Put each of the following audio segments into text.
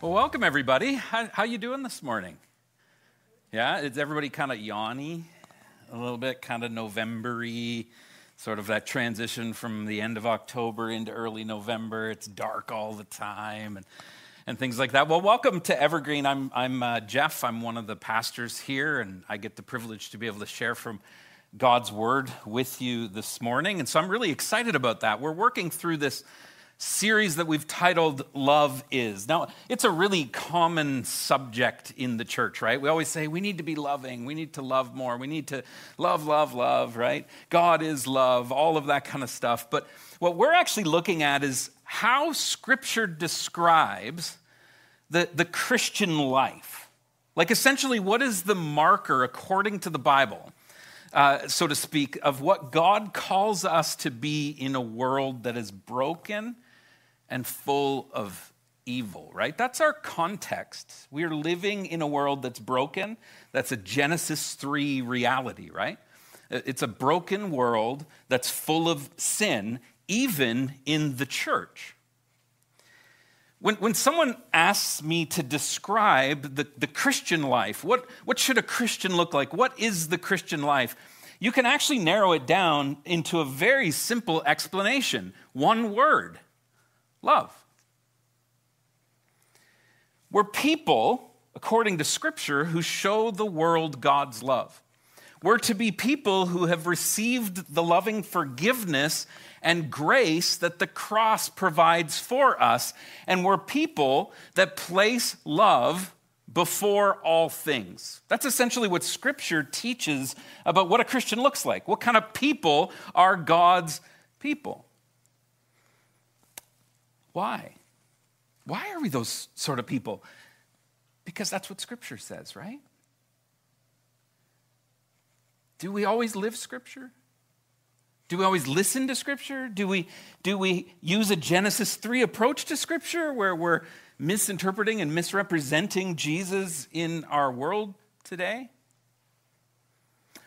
Well, welcome everybody. How, how you doing this morning? Yeah, is everybody kind of yawny a little bit, kind of November-y, sort of that transition from the end of October into early November. It's dark all the time and and things like that. Well, welcome to Evergreen. I'm I'm uh, Jeff. I'm one of the pastors here, and I get the privilege to be able to share from God's word with you this morning. And so I'm really excited about that. We're working through this series that we've titled Love Is. Now, it's a really common subject in the church, right? We always say we need to be loving, we need to love more, we need to love, love, love, right? God is love, all of that kind of stuff. But what we're actually looking at is how Scripture describes the, the Christian life. Like, essentially, what is the marker, according to the Bible? Uh, so to speak, of what God calls us to be in a world that is broken and full of evil, right? That's our context. We are living in a world that's broken. That's a Genesis 3 reality, right? It's a broken world that's full of sin, even in the church. When, when someone asks me to describe the, the Christian life, what, what should a Christian look like? What is the Christian life? You can actually narrow it down into a very simple explanation one word love. We're people, according to Scripture, who show the world God's love. We're to be people who have received the loving forgiveness and grace that the cross provides for us. And we're people that place love before all things. That's essentially what Scripture teaches about what a Christian looks like. What kind of people are God's people? Why? Why are we those sort of people? Because that's what Scripture says, right? Do we always live Scripture? Do we always listen to Scripture? Do we, do we use a Genesis 3 approach to Scripture where we're misinterpreting and misrepresenting Jesus in our world today?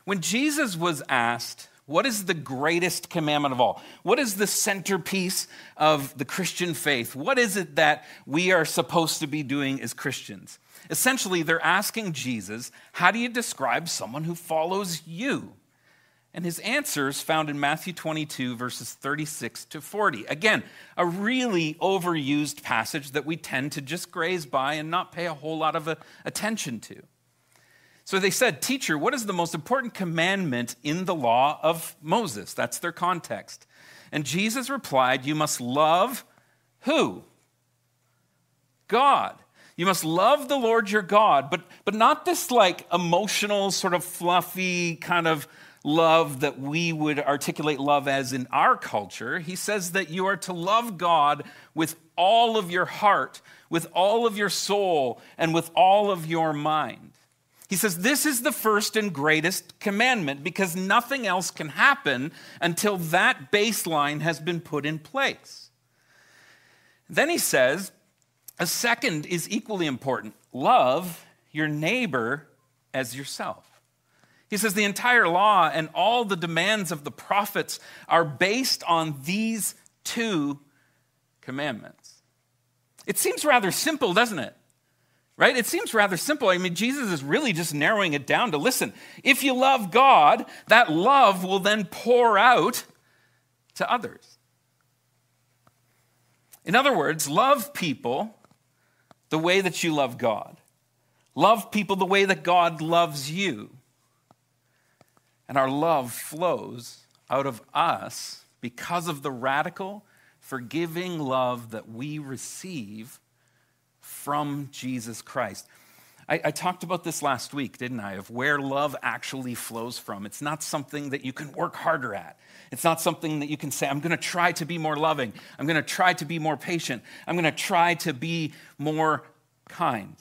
When Jesus was asked, what is the greatest commandment of all? What is the centerpiece of the Christian faith? What is it that we are supposed to be doing as Christians? Essentially, they're asking Jesus, How do you describe someone who follows you? And his answer is found in Matthew 22, verses 36 to 40. Again, a really overused passage that we tend to just graze by and not pay a whole lot of uh, attention to. So they said, Teacher, what is the most important commandment in the law of Moses? That's their context. And Jesus replied, You must love who? God. You must love the Lord your God, but, but not this like emotional, sort of fluffy kind of love that we would articulate love as in our culture. He says that you are to love God with all of your heart, with all of your soul, and with all of your mind. He says, This is the first and greatest commandment because nothing else can happen until that baseline has been put in place. Then he says, A second is equally important love your neighbor as yourself. He says the entire law and all the demands of the prophets are based on these two commandments. It seems rather simple, doesn't it? Right? It seems rather simple. I mean, Jesus is really just narrowing it down to listen, if you love God, that love will then pour out to others. In other words, love people the way that you love God. Love people the way that God loves you. And our love flows out of us because of the radical, forgiving love that we receive from Jesus Christ. I, I, talked about this last week, didn't I? Of where love actually flows from. It's not something that you can work harder at. It's not something that you can say, I'm going to try to be more loving. I'm going to try to be more patient. I'm going to try to be more kind.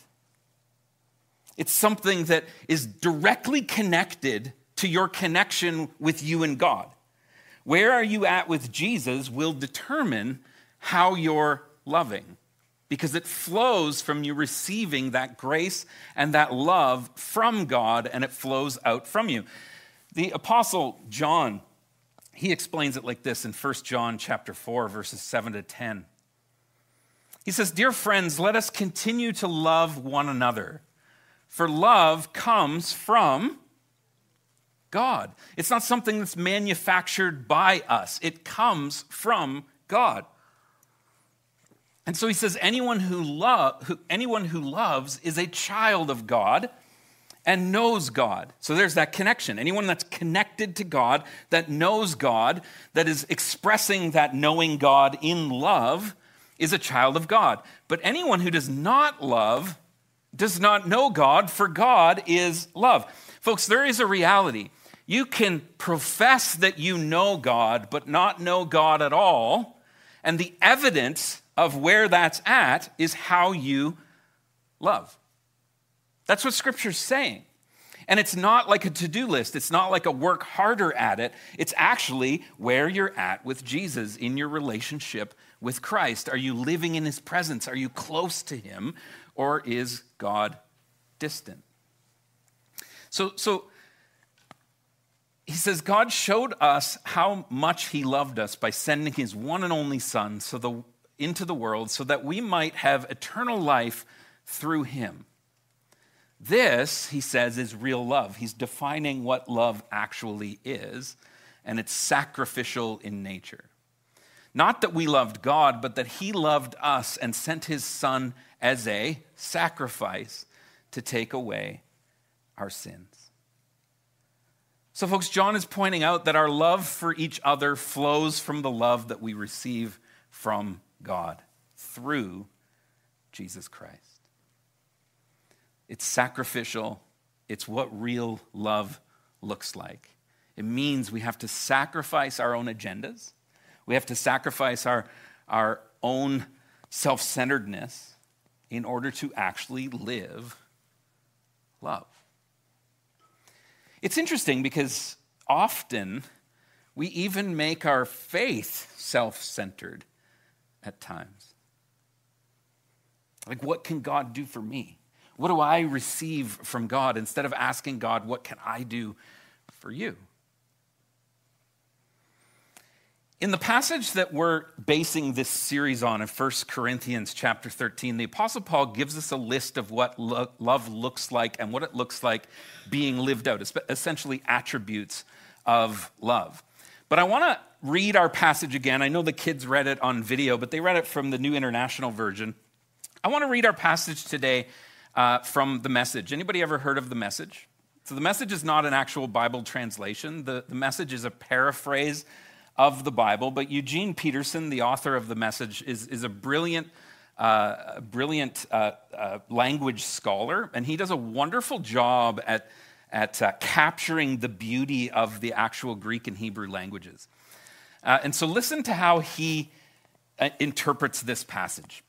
It's something that is directly connected to your connection with you and God. Where are you at with Jesus will determine how you're loving because it flows from you receiving that grace and that love from God and it flows out from you. The apostle John he explains it like this in 1 John chapter 4 verses 7 to 10. He says, Dear friends, let us continue to love one another, for love comes from God. It's not something that's manufactured by us, it comes from God. And so he says, anyone who, who, anyone who loves is a child of God and knows God. So there's that connection. Anyone that's connected to God, that knows God, that is expressing that knowing God in love, is a child of God. But anyone who does not love does not know God, for God is love. Folks, there is a reality. You can profess that you know God, but not know God at all. And the evidence of where that's at is how you love. That's what Scripture's saying. And it's not like a to do list. It's not like a work harder at it. It's actually where you're at with Jesus in your relationship with Christ. Are you living in his presence? Are you close to him? Or is God distant? So, so he says, God showed us how much he loved us by sending his one and only Son so the, into the world so that we might have eternal life through him. This, he says, is real love. He's defining what love actually is, and it's sacrificial in nature. Not that we loved God, but that he loved us and sent his Son as a sacrifice to take away our sins. So, folks, John is pointing out that our love for each other flows from the love that we receive from God through Jesus Christ. It's sacrificial, it's what real love looks like. It means we have to sacrifice our own agendas, we have to sacrifice our, our own self centeredness in order to actually live love. It's interesting because often we even make our faith self centered at times. Like, what can God do for me? What do I receive from God instead of asking God, what can I do for you? In the passage that we're basing this series on in 1 Corinthians chapter 13, the Apostle Paul gives us a list of what lo- love looks like and what it looks like being lived out, essentially attributes of love. But I want to read our passage again. I know the kids read it on video, but they read it from the New International Version. I want to read our passage today uh, from the message. Anybody ever heard of the message? So the message is not an actual Bible translation, the, the message is a paraphrase of the Bible. But Eugene Peterson, the author of the message, is, is a brilliant, uh, brilliant uh, uh, language scholar, and he does a wonderful job at, at uh, capturing the beauty of the actual Greek and Hebrew languages. Uh, and so listen to how he uh, interprets this passage.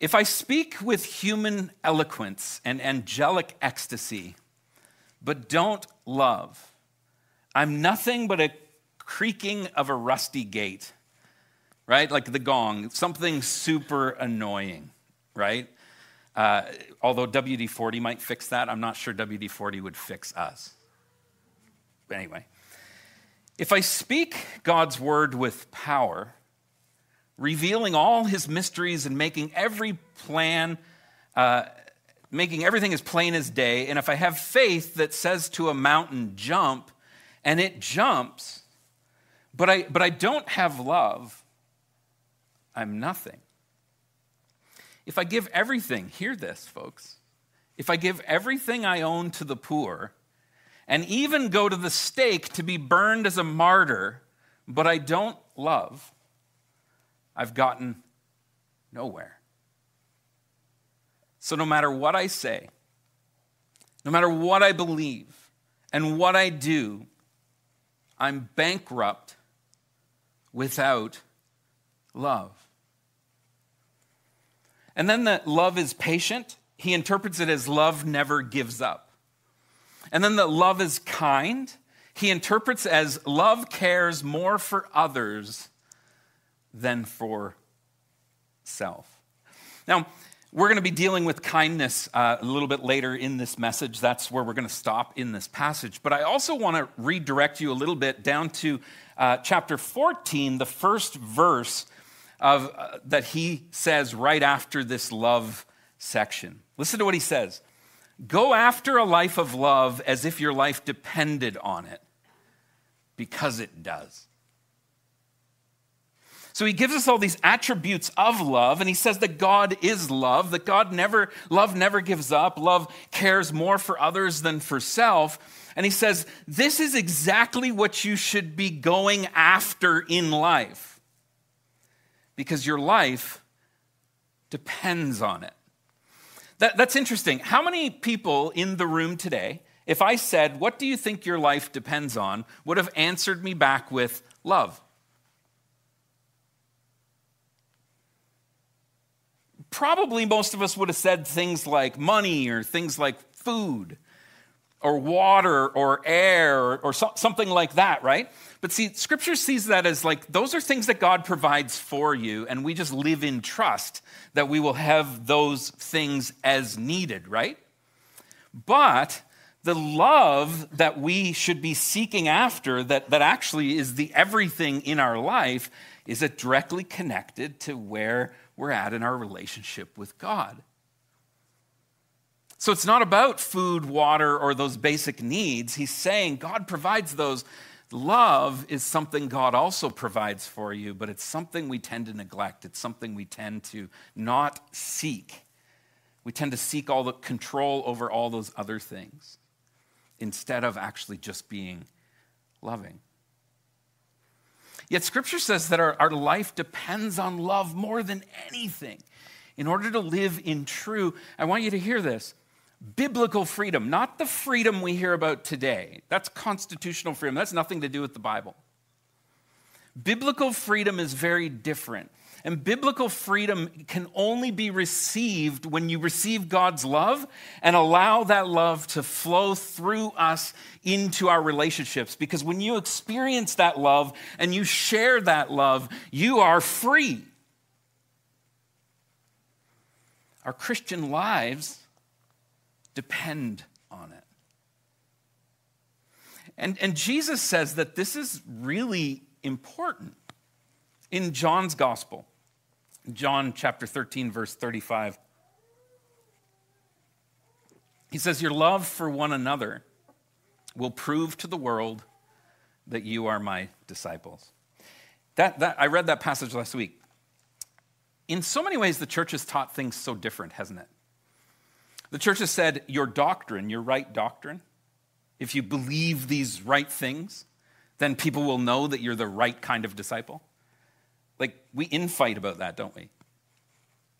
If I speak with human eloquence and angelic ecstasy, but don't love, I'm nothing but a creaking of a rusty gate, right? Like the gong, something super annoying, right? Uh, although WD 40 might fix that, I'm not sure WD 40 would fix us. But anyway, if I speak God's word with power, revealing all his mysteries and making every plan, uh, making everything as plain as day, and if I have faith that says to a mountain, jump, and it jumps, but I, but I don't have love, I'm nothing. If I give everything, hear this, folks. If I give everything I own to the poor, and even go to the stake to be burned as a martyr, but I don't love, I've gotten nowhere. So, no matter what I say, no matter what I believe and what I do, I'm bankrupt without love. And then that love is patient. He interprets it as love never gives up. And then that love is kind. He interprets as love cares more for others than for self. Now, we're going to be dealing with kindness uh, a little bit later in this message. That's where we're going to stop in this passage. But I also want to redirect you a little bit down to uh, chapter 14, the first verse of, uh, that he says right after this love section. Listen to what he says Go after a life of love as if your life depended on it, because it does. So he gives us all these attributes of love, and he says that God is love, that God never, love never gives up, love cares more for others than for self. And he says, This is exactly what you should be going after in life, because your life depends on it. That, that's interesting. How many people in the room today, if I said, What do you think your life depends on, would have answered me back with love? probably most of us would have said things like money or things like food or water or air or, or so, something like that, right? But see, scripture sees that as like those are things that God provides for you, and we just live in trust that we will have those things as needed, right? But the love that we should be seeking after, that, that actually is the everything in our life, is it directly connected to where we're at in our relationship with God. So it's not about food, water, or those basic needs. He's saying God provides those. Love is something God also provides for you, but it's something we tend to neglect. It's something we tend to not seek. We tend to seek all the control over all those other things instead of actually just being loving. Yet Scripture says that our, our life depends on love more than anything. In order to live in true, I want you to hear this biblical freedom, not the freedom we hear about today. That's constitutional freedom, that's nothing to do with the Bible. Biblical freedom is very different. And biblical freedom can only be received when you receive God's love and allow that love to flow through us into our relationships. Because when you experience that love and you share that love, you are free. Our Christian lives depend on it. And, and Jesus says that this is really important in John's gospel. John chapter 13, verse 35. He says, Your love for one another will prove to the world that you are my disciples. That, that, I read that passage last week. In so many ways, the church has taught things so different, hasn't it? The church has said, Your doctrine, your right doctrine, if you believe these right things, then people will know that you're the right kind of disciple. Like, we infight about that, don't we?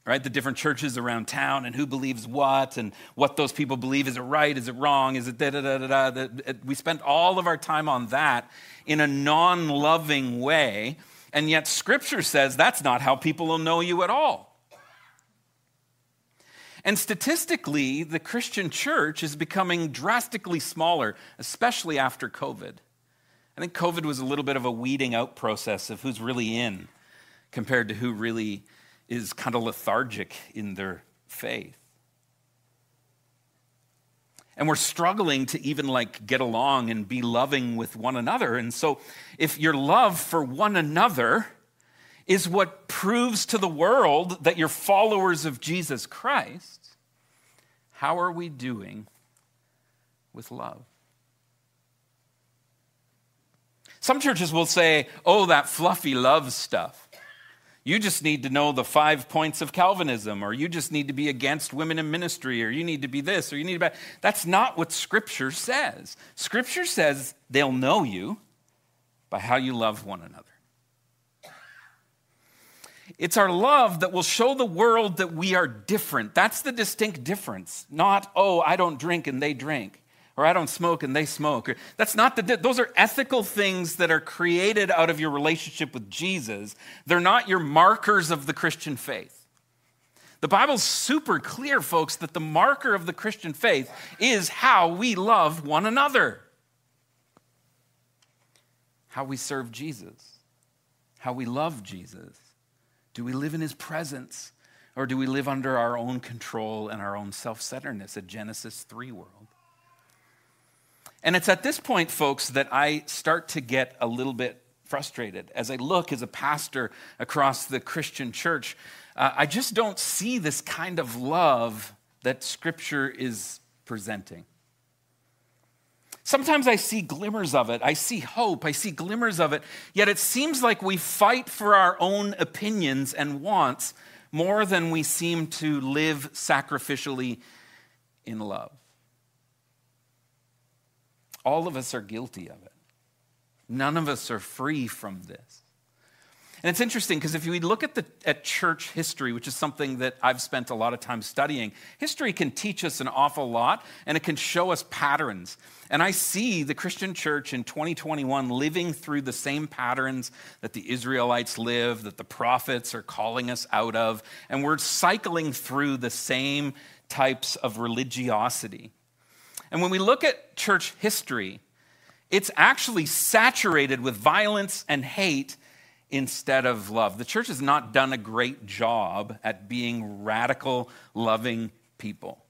Right? The different churches around town and who believes what and what those people believe. Is it right? Is it wrong? Is it da da da da da? We spent all of our time on that in a non loving way. And yet, Scripture says that's not how people will know you at all. And statistically, the Christian church is becoming drastically smaller, especially after COVID. I think COVID was a little bit of a weeding out process of who's really in compared to who really is kind of lethargic in their faith. And we're struggling to even like get along and be loving with one another. And so, if your love for one another is what proves to the world that you're followers of Jesus Christ, how are we doing with love? Some churches will say, oh, that fluffy love stuff. You just need to know the five points of Calvinism, or you just need to be against women in ministry, or you need to be this, or you need to be. That's not what Scripture says. Scripture says they'll know you by how you love one another. It's our love that will show the world that we are different. That's the distinct difference. Not, oh, I don't drink and they drink or I don't smoke and they smoke. That's not the, those are ethical things that are created out of your relationship with Jesus. They're not your markers of the Christian faith. The Bible's super clear, folks, that the marker of the Christian faith is how we love one another, how we serve Jesus, how we love Jesus. Do we live in his presence or do we live under our own control and our own self centeredness, a Genesis 3 world? And it's at this point, folks, that I start to get a little bit frustrated. As I look as a pastor across the Christian church, uh, I just don't see this kind of love that Scripture is presenting. Sometimes I see glimmers of it. I see hope. I see glimmers of it. Yet it seems like we fight for our own opinions and wants more than we seem to live sacrificially in love. All of us are guilty of it. None of us are free from this. And it's interesting because if we look at, the, at church history, which is something that I've spent a lot of time studying, history can teach us an awful lot and it can show us patterns. And I see the Christian church in 2021 living through the same patterns that the Israelites live, that the prophets are calling us out of. And we're cycling through the same types of religiosity. And when we look at church history, it's actually saturated with violence and hate instead of love. The church has not done a great job at being radical, loving people.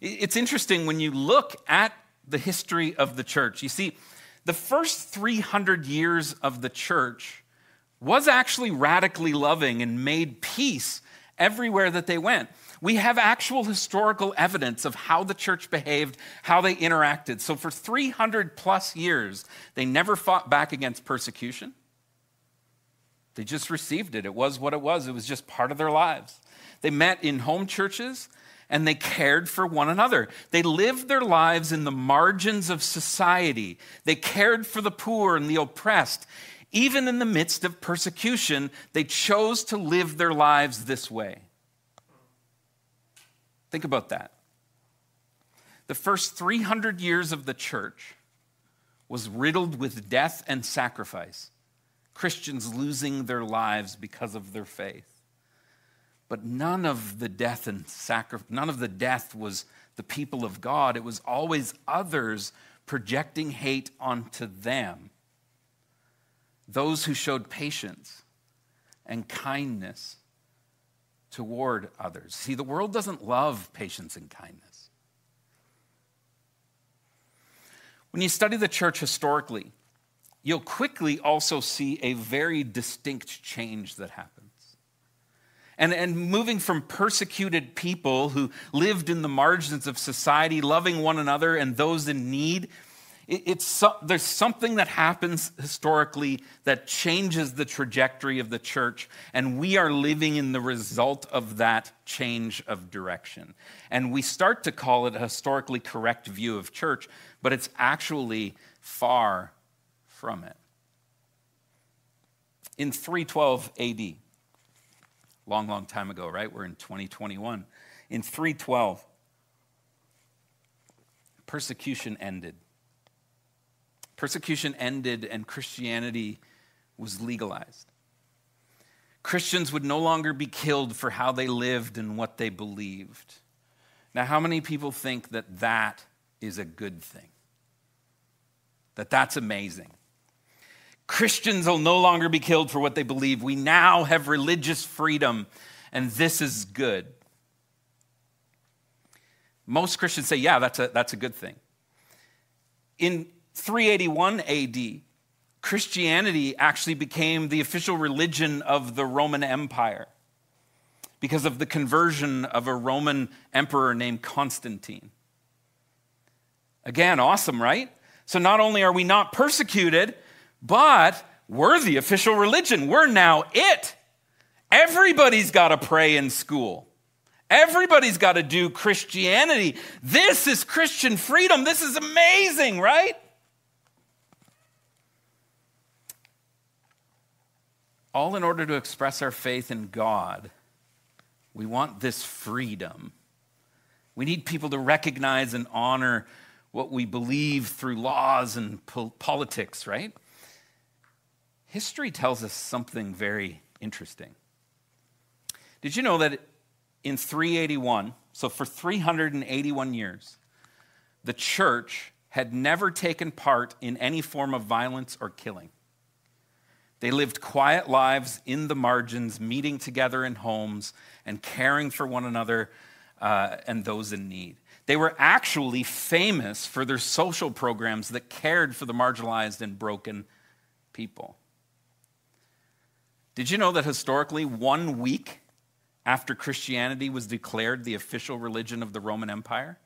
It's interesting when you look at the history of the church. You see, the first 300 years of the church was actually radically loving and made peace everywhere that they went. We have actual historical evidence of how the church behaved, how they interacted. So, for 300 plus years, they never fought back against persecution. They just received it. It was what it was, it was just part of their lives. They met in home churches and they cared for one another. They lived their lives in the margins of society. They cared for the poor and the oppressed. Even in the midst of persecution, they chose to live their lives this way. Think about that. The first 300 years of the church was riddled with death and sacrifice. Christians losing their lives because of their faith. But none of the death and sacrifice, none of the death was the people of God. It was always others projecting hate onto them. Those who showed patience and kindness toward others. See, the world doesn't love patience and kindness. When you study the church historically, you'll quickly also see a very distinct change that happens. And, and moving from persecuted people who lived in the margins of society, loving one another and those in need, it, it's, there's something that happens historically that changes the trajectory of the church, and we are living in the result of that change of direction. And we start to call it a historically correct view of church, but it's actually far from it. In 312 AD, long, long time ago, right? We're in 2021. In 312, persecution ended. Persecution ended and Christianity was legalized. Christians would no longer be killed for how they lived and what they believed. Now, how many people think that that is a good thing? That that's amazing? Christians will no longer be killed for what they believe. We now have religious freedom, and this is good. Most Christians say, yeah, that's a, that's a good thing. In 381 AD, Christianity actually became the official religion of the Roman Empire because of the conversion of a Roman emperor named Constantine. Again, awesome, right? So not only are we not persecuted, but we're the official religion. We're now it. Everybody's got to pray in school. Everybody's got to do Christianity. This is Christian freedom. This is amazing, right? All in order to express our faith in God. We want this freedom. We need people to recognize and honor what we believe through laws and po- politics, right? History tells us something very interesting. Did you know that in 381, so for 381 years, the church had never taken part in any form of violence or killing? They lived quiet lives in the margins, meeting together in homes and caring for one another uh, and those in need. They were actually famous for their social programs that cared for the marginalized and broken people. Did you know that historically, one week after Christianity was declared the official religion of the Roman Empire,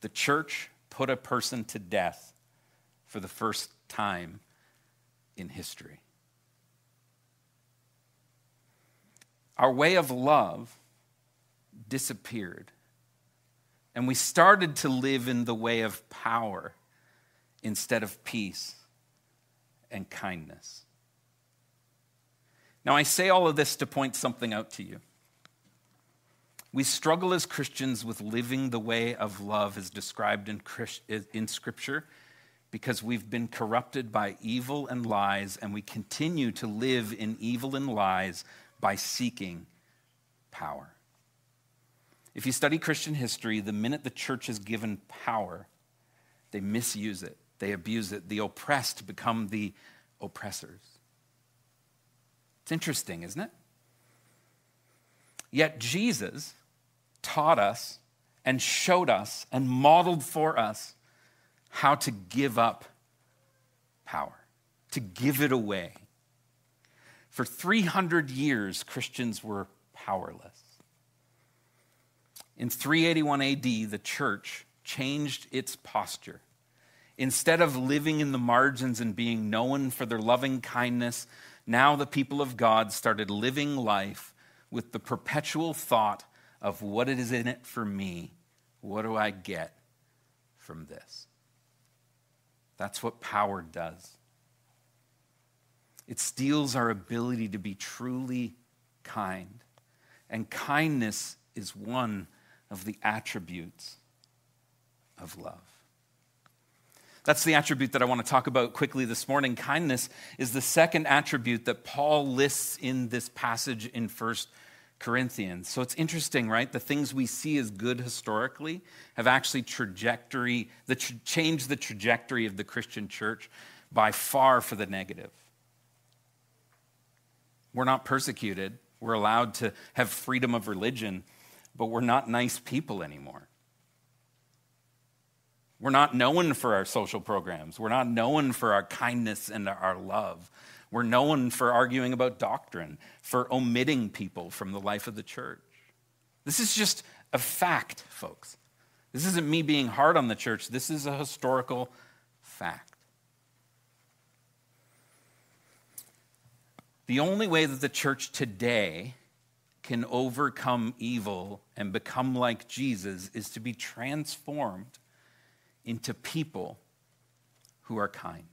the church put a person to death for the first time in history? Our way of love disappeared, and we started to live in the way of power instead of peace and kindness. Now, I say all of this to point something out to you. We struggle as Christians with living the way of love as described in, in Scripture because we've been corrupted by evil and lies, and we continue to live in evil and lies by seeking power. If you study Christian history, the minute the church is given power, they misuse it, they abuse it. The oppressed become the oppressors. It's interesting, isn't it? Yet Jesus taught us and showed us and modeled for us how to give up power, to give it away. For 300 years, Christians were powerless. In 381 AD, the church changed its posture. Instead of living in the margins and being known for their loving kindness now the people of God started living life with the perpetual thought of what is in it for me. What do I get from this? That's what power does. It steals our ability to be truly kind. And kindness is one of the attributes of love. That's the attribute that I want to talk about quickly this morning. Kindness is the second attribute that Paul lists in this passage in First Corinthians. So it's interesting, right? The things we see as good historically have actually trajectory, the tra- changed the trajectory of the Christian church by far for the negative. We're not persecuted. We're allowed to have freedom of religion, but we're not nice people anymore. We're not known for our social programs. We're not known for our kindness and our love. We're known for arguing about doctrine, for omitting people from the life of the church. This is just a fact, folks. This isn't me being hard on the church. This is a historical fact. The only way that the church today can overcome evil and become like Jesus is to be transformed into people who are kind.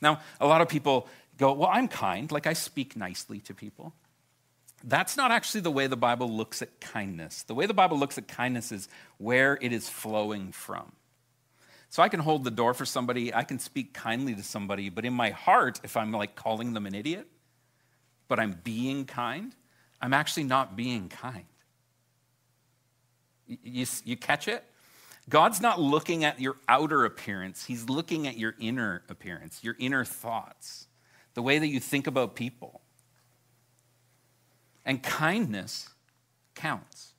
Now, a lot of people go, Well, I'm kind, like I speak nicely to people. That's not actually the way the Bible looks at kindness. The way the Bible looks at kindness is where it is flowing from. So I can hold the door for somebody, I can speak kindly to somebody, but in my heart, if I'm like calling them an idiot, but I'm being kind, I'm actually not being kind. You, you, catch it? God's not looking at your outer appearance, He's looking at your inner appearance, your inner thoughts, the way that you think about people. And kindness counts.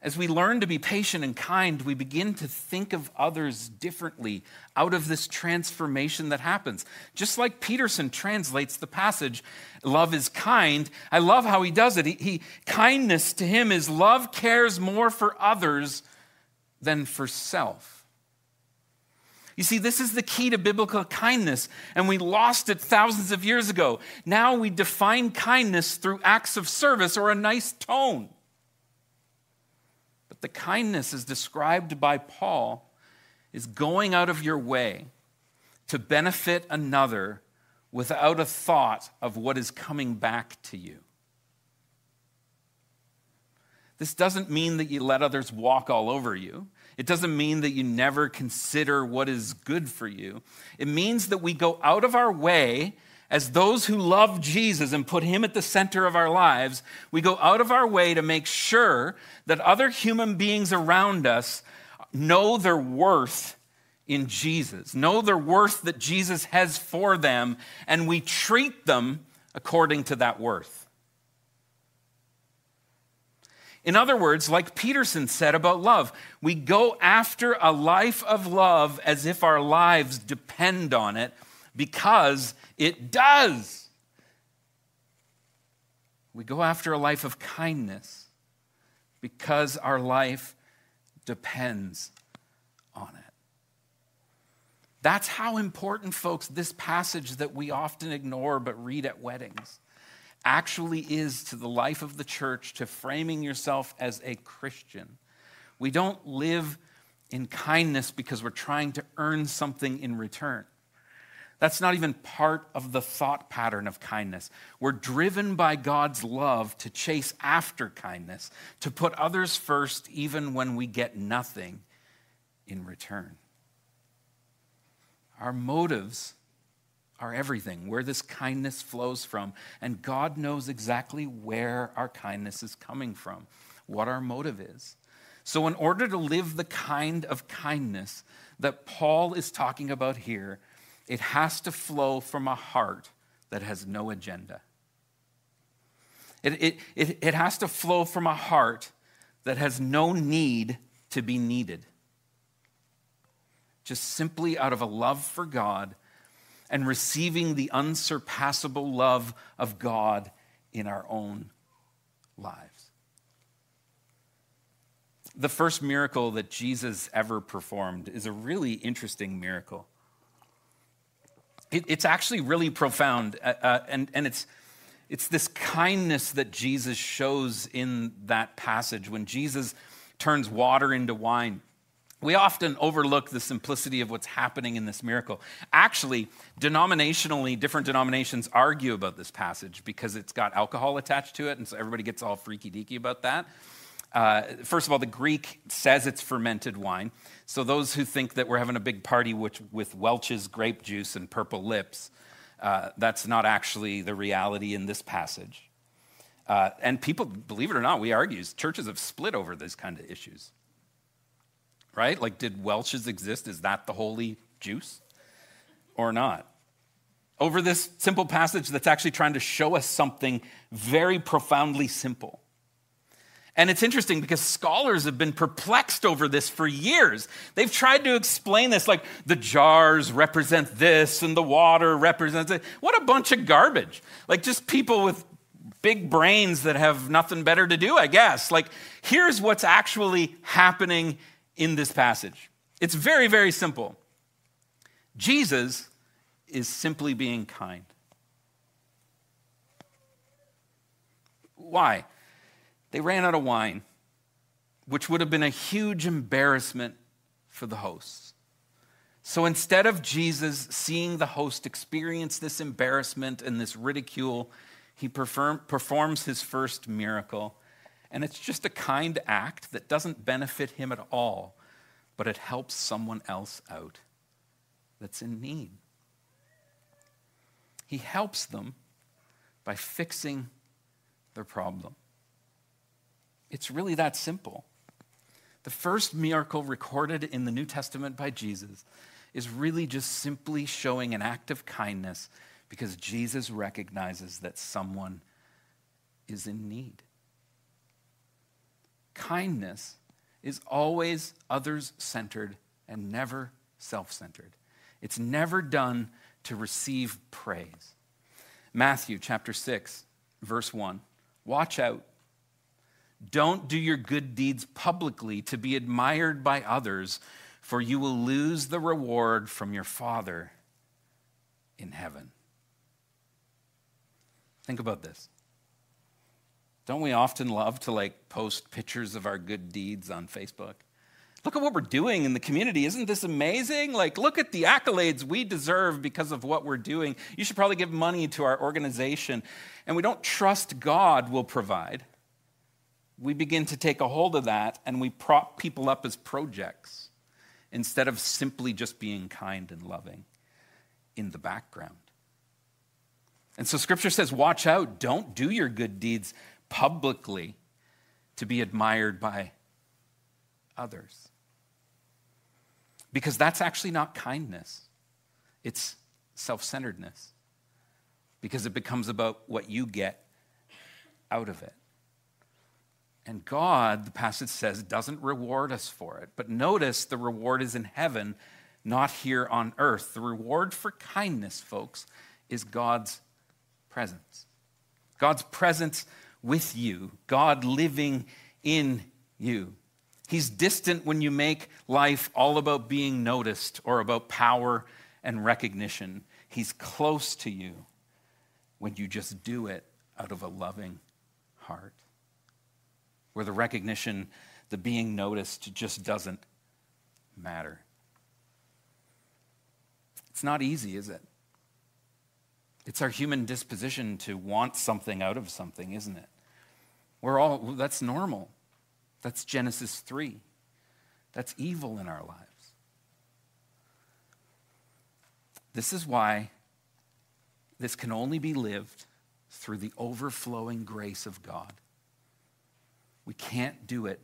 As we learn to be patient and kind, we begin to think of others differently out of this transformation that happens. Just like Peterson translates the passage, love is kind. I love how he does it. He, he, kindness to him is love cares more for others than for self. You see, this is the key to biblical kindness, and we lost it thousands of years ago. Now we define kindness through acts of service or a nice tone. But the kindness is described by Paul is going out of your way to benefit another without a thought of what is coming back to you. This doesn't mean that you let others walk all over you. It doesn't mean that you never consider what is good for you. It means that we go out of our way as those who love Jesus and put him at the center of our lives, we go out of our way to make sure that other human beings around us know their worth in Jesus, know their worth that Jesus has for them, and we treat them according to that worth. In other words, like Peterson said about love, we go after a life of love as if our lives depend on it because it does. We go after a life of kindness because our life depends on it. That's how important, folks, this passage that we often ignore but read at weddings actually is to the life of the church, to framing yourself as a Christian. We don't live in kindness because we're trying to earn something in return. That's not even part of the thought pattern of kindness. We're driven by God's love to chase after kindness, to put others first even when we get nothing in return. Our motives are everything, where this kindness flows from. And God knows exactly where our kindness is coming from, what our motive is. So, in order to live the kind of kindness that Paul is talking about here, it has to flow from a heart that has no agenda. It, it, it, it has to flow from a heart that has no need to be needed. Just simply out of a love for God and receiving the unsurpassable love of God in our own lives. The first miracle that Jesus ever performed is a really interesting miracle. It, it's actually really profound, uh, uh, and, and it's, it's this kindness that Jesus shows in that passage when Jesus turns water into wine we often overlook the simplicity of what's happening in this miracle. Actually, denominationally, different denominations argue about this passage because it's got alcohol attached to it, and so everybody gets all freaky deaky about that. Uh, first of all, the Greek says it's fermented wine. So those who think that we're having a big party with, with Welch's grape juice and purple lips, uh, that's not actually the reality in this passage. Uh, and people, believe it or not, we argue, churches have split over these kind of issues right? Like, did Welch's exist? Is that the holy juice or not? Over this simple passage that's actually trying to show us something very profoundly simple. And it's interesting because scholars have been perplexed over this for years. They've tried to explain this like the jars represent this and the water represents it. What a bunch of garbage. Like just people with big brains that have nothing better to do, I guess. Like here's what's actually happening in this passage. It's very, very simple. Jesus is simply being kind. Why? They ran out of wine, which would have been a huge embarrassment for the hosts. So instead of Jesus seeing the host experience this embarrassment and this ridicule, he perform, performs his first miracle and it's just a kind act that doesn't benefit him at all, but it helps someone else out that's in need. He helps them by fixing their problem. It's really that simple. The first miracle recorded in the New Testament by Jesus is really just simply showing an act of kindness because Jesus recognizes that someone is in need. Kindness is always others centered and never self centered. It's never done to receive praise. Matthew chapter 6, verse 1. Watch out. Don't do your good deeds publicly to be admired by others, for you will lose the reward from your Father in heaven. Think about this. Don't we often love to like post pictures of our good deeds on Facebook? Look at what we're doing in the community. Isn't this amazing? Like, look at the accolades we deserve because of what we're doing. You should probably give money to our organization. And we don't trust God will provide. We begin to take a hold of that and we prop people up as projects instead of simply just being kind and loving in the background. And so scripture says, watch out, don't do your good deeds publicly to be admired by others. Because that's actually not kindness, it's self centeredness. Because it becomes about what you get out of it. And God, the passage says, doesn't reward us for it. But notice the reward is in heaven, not here on earth. The reward for kindness, folks, is God's presence. God's presence with you, God living in you. He's distant when you make life all about being noticed or about power and recognition. He's close to you when you just do it out of a loving heart, where the recognition, the being noticed, just doesn't matter. It's not easy, is it? It's our human disposition to want something out of something, isn't it? We're all, that's normal. That's Genesis 3. That's evil in our lives. This is why this can only be lived through the overflowing grace of God. We can't do it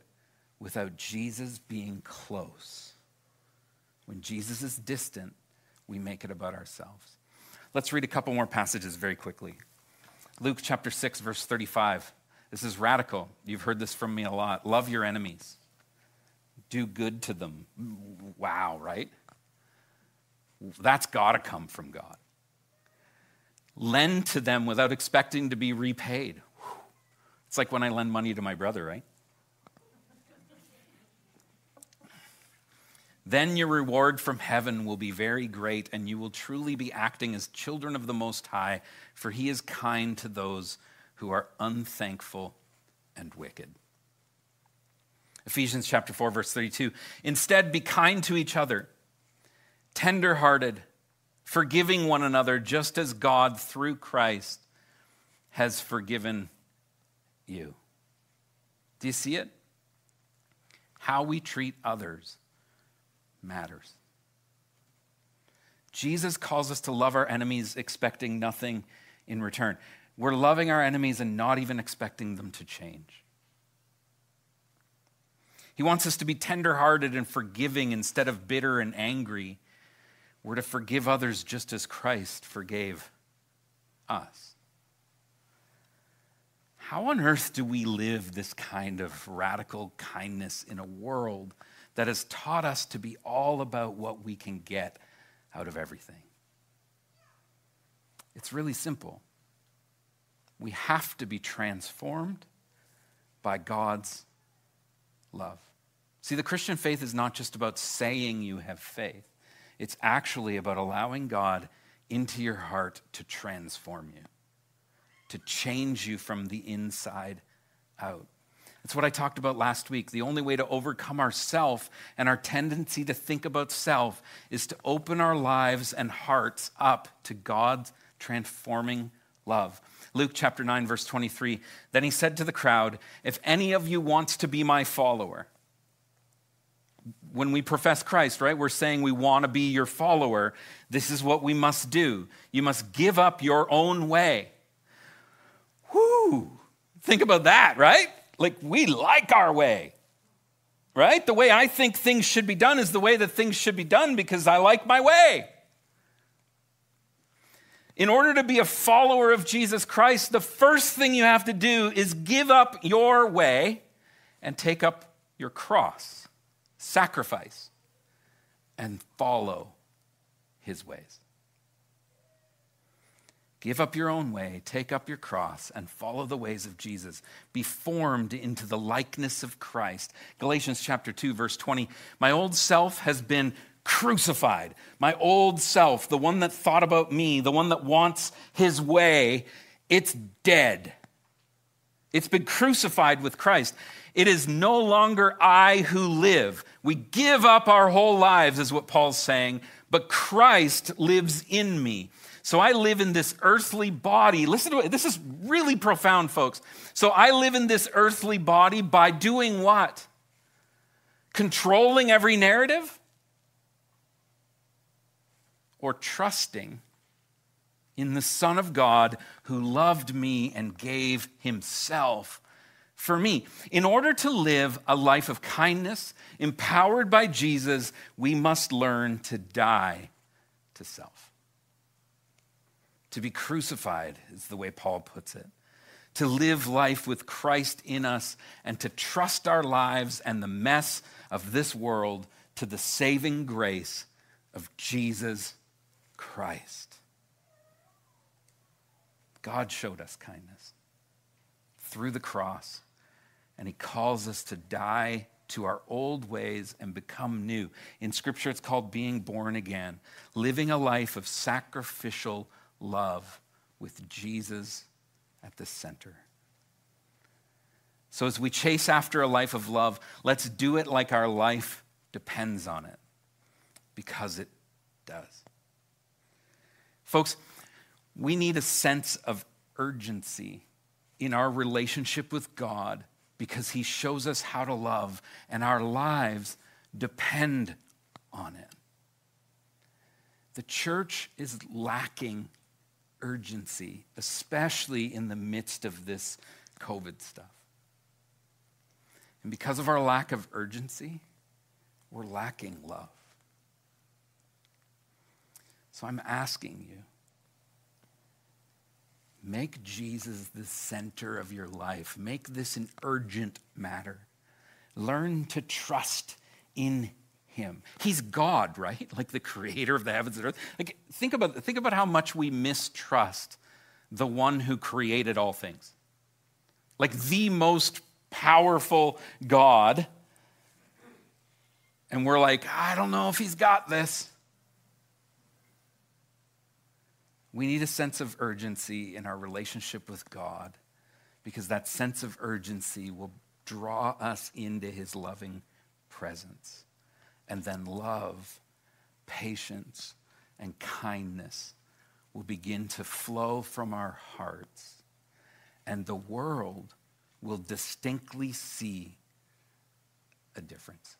without Jesus being close. When Jesus is distant, we make it about ourselves. Let's read a couple more passages very quickly. Luke chapter 6, verse 35. This is radical. You've heard this from me a lot. Love your enemies, do good to them. Wow, right? That's got to come from God. Lend to them without expecting to be repaid. It's like when I lend money to my brother, right? Then your reward from heaven will be very great, and you will truly be acting as children of the Most High, for He is kind to those who are unthankful and wicked. Ephesians chapter 4 verse 32. Instead be kind to each other, tenderhearted, forgiving one another just as God through Christ has forgiven you. Do you see it? How we treat others matters. Jesus calls us to love our enemies expecting nothing in return. We're loving our enemies and not even expecting them to change. He wants us to be tenderhearted and forgiving instead of bitter and angry. We're to forgive others just as Christ forgave us. How on earth do we live this kind of radical kindness in a world that has taught us to be all about what we can get out of everything? It's really simple we have to be transformed by God's love. See, the Christian faith is not just about saying you have faith, it's actually about allowing God into your heart to transform you, to change you from the inside out. That's what I talked about last week. The only way to overcome ourself and our tendency to think about self is to open our lives and hearts up to God's transforming love. Luke chapter 9, verse 23. Then he said to the crowd, If any of you wants to be my follower, when we profess Christ, right, we're saying we want to be your follower. This is what we must do. You must give up your own way. Whoo! Think about that, right? Like we like our way, right? The way I think things should be done is the way that things should be done because I like my way. In order to be a follower of Jesus Christ, the first thing you have to do is give up your way and take up your cross, sacrifice, and follow his ways. Give up your own way, take up your cross, and follow the ways of Jesus. Be formed into the likeness of Christ. Galatians chapter 2, verse 20. My old self has been crucified. My old self, the one that thought about me, the one that wants his way, it's dead. It's been crucified with Christ. It is no longer I who live. We give up our whole lives, is what Paul's saying, but Christ lives in me. So I live in this earthly body. Listen to it. This is really profound, folks. So I live in this earthly body by doing what? Controlling every narrative? or trusting in the Son of God who loved me and gave himself for me. In order to live a life of kindness, empowered by Jesus, we must learn to die to self. To be crucified is the way Paul puts it. To live life with Christ in us and to trust our lives and the mess of this world to the saving grace of Jesus Christ. God showed us kindness through the cross, and He calls us to die to our old ways and become new. In Scripture, it's called being born again, living a life of sacrificial love with Jesus at the center. So, as we chase after a life of love, let's do it like our life depends on it, because it does. Folks, we need a sense of urgency in our relationship with God because He shows us how to love, and our lives depend on it. The church is lacking urgency, especially in the midst of this COVID stuff. And because of our lack of urgency, we're lacking love. So I'm asking you make Jesus the center of your life, make this an urgent matter. Learn to trust in him. He's God, right? Like the creator of the heavens and earth. Like think about think about how much we mistrust the one who created all things. Like the most powerful God. And we're like, I don't know if he's got this. We need a sense of urgency in our relationship with God because that sense of urgency will draw us into his loving presence. And then love, patience, and kindness will begin to flow from our hearts. And the world will distinctly see a difference.